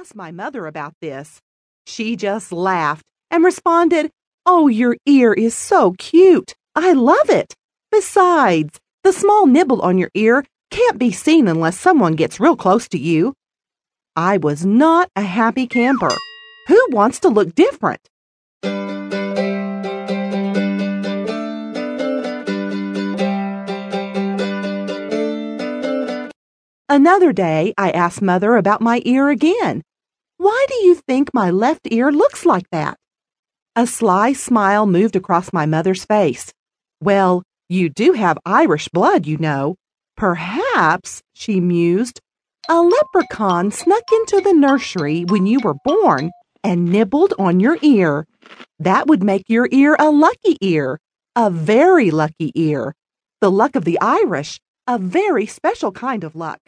asked my mother about this. She just laughed and responded, Oh, your ear is so cute. I love it. Besides, the small nibble on your ear can't be seen unless someone gets real close to you. I was not a happy camper. Who wants to look different? Another day, I asked Mother about my ear again. Why do you think my left ear looks like that? A sly smile moved across my mother's face. Well, you do have Irish blood, you know. Perhaps, she mused, a leprechaun snuck into the nursery when you were born and nibbled on your ear. That would make your ear a lucky ear, a very lucky ear. The luck of the Irish, a very special kind of luck.